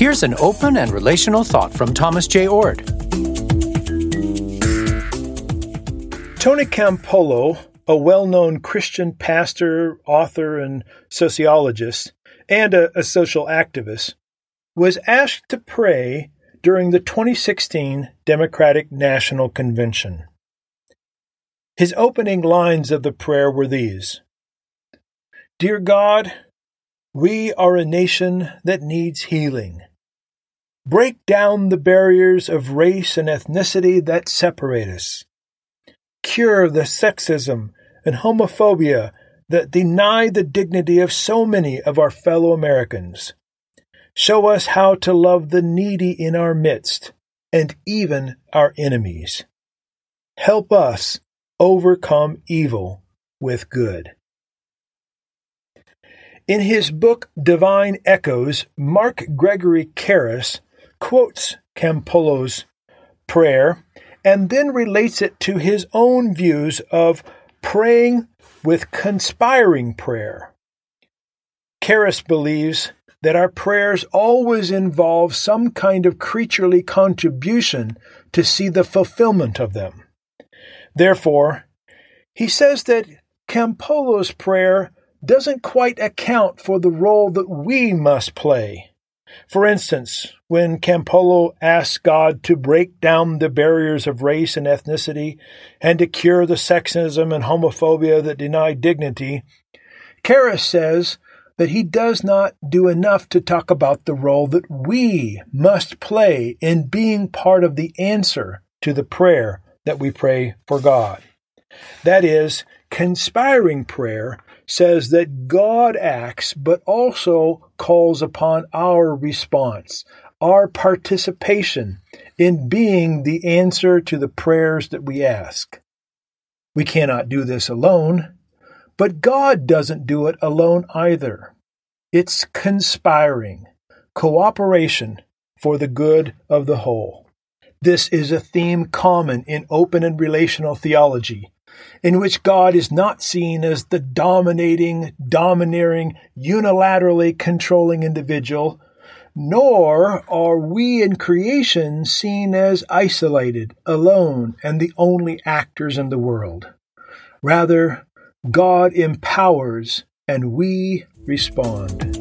Here's an open and relational thought from Thomas J. Oord. Tony Campolo, a well known Christian pastor, author, and sociologist, and a, a, social activist, was asked to pray during the 2016 Democratic National Convention. His opening lines of the prayer were these Dear God, we are a nation that needs healing. Break down the barriers of race and ethnicity that separate us. Cure the sexism and homophobia that deny the dignity of so many of our fellow Americans. Show us how to love the needy in our midst and even our enemies. Help us overcome evil with good. In his book Divine Echoes, Mark Gregory Karris quotes Campolo's prayer and then relates it to his own views of praying with conspiring prayer. Karris believes that our prayers always involve some kind of creaturely contribution to see the fulfillment of them. Therefore, he says that Campolo's prayer doesn't quite account for the role that we must play for instance, when Campolo asked God to break down the barriers of race and ethnicity and to cure the sexism and homophobia that deny dignity, Karris says that he does not do enough to talk about the role that we must play in being part of the answer to the prayer that we pray for God. That is, conspiring prayer says that God acts, but also calls upon our response, our participation in being the answer to the prayers that we ask. We cannot do this alone, but God doesn't do it alone either. It's conspiring, cooperation for the good of the whole. This is a theme common in open and relational theology in which God is not seen as the dominating, domineering, unilaterally controlling individual, nor are we in creation seen as isolated, alone, and the only actors in the world. Rather, God empowers and we respond.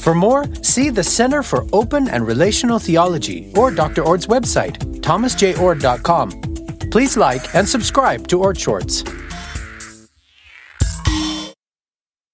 For more, see the Center for Open and Relational Theology or Dr. Oord's website, thomasjoord.com. Please like and subscribe to Oord Shorts.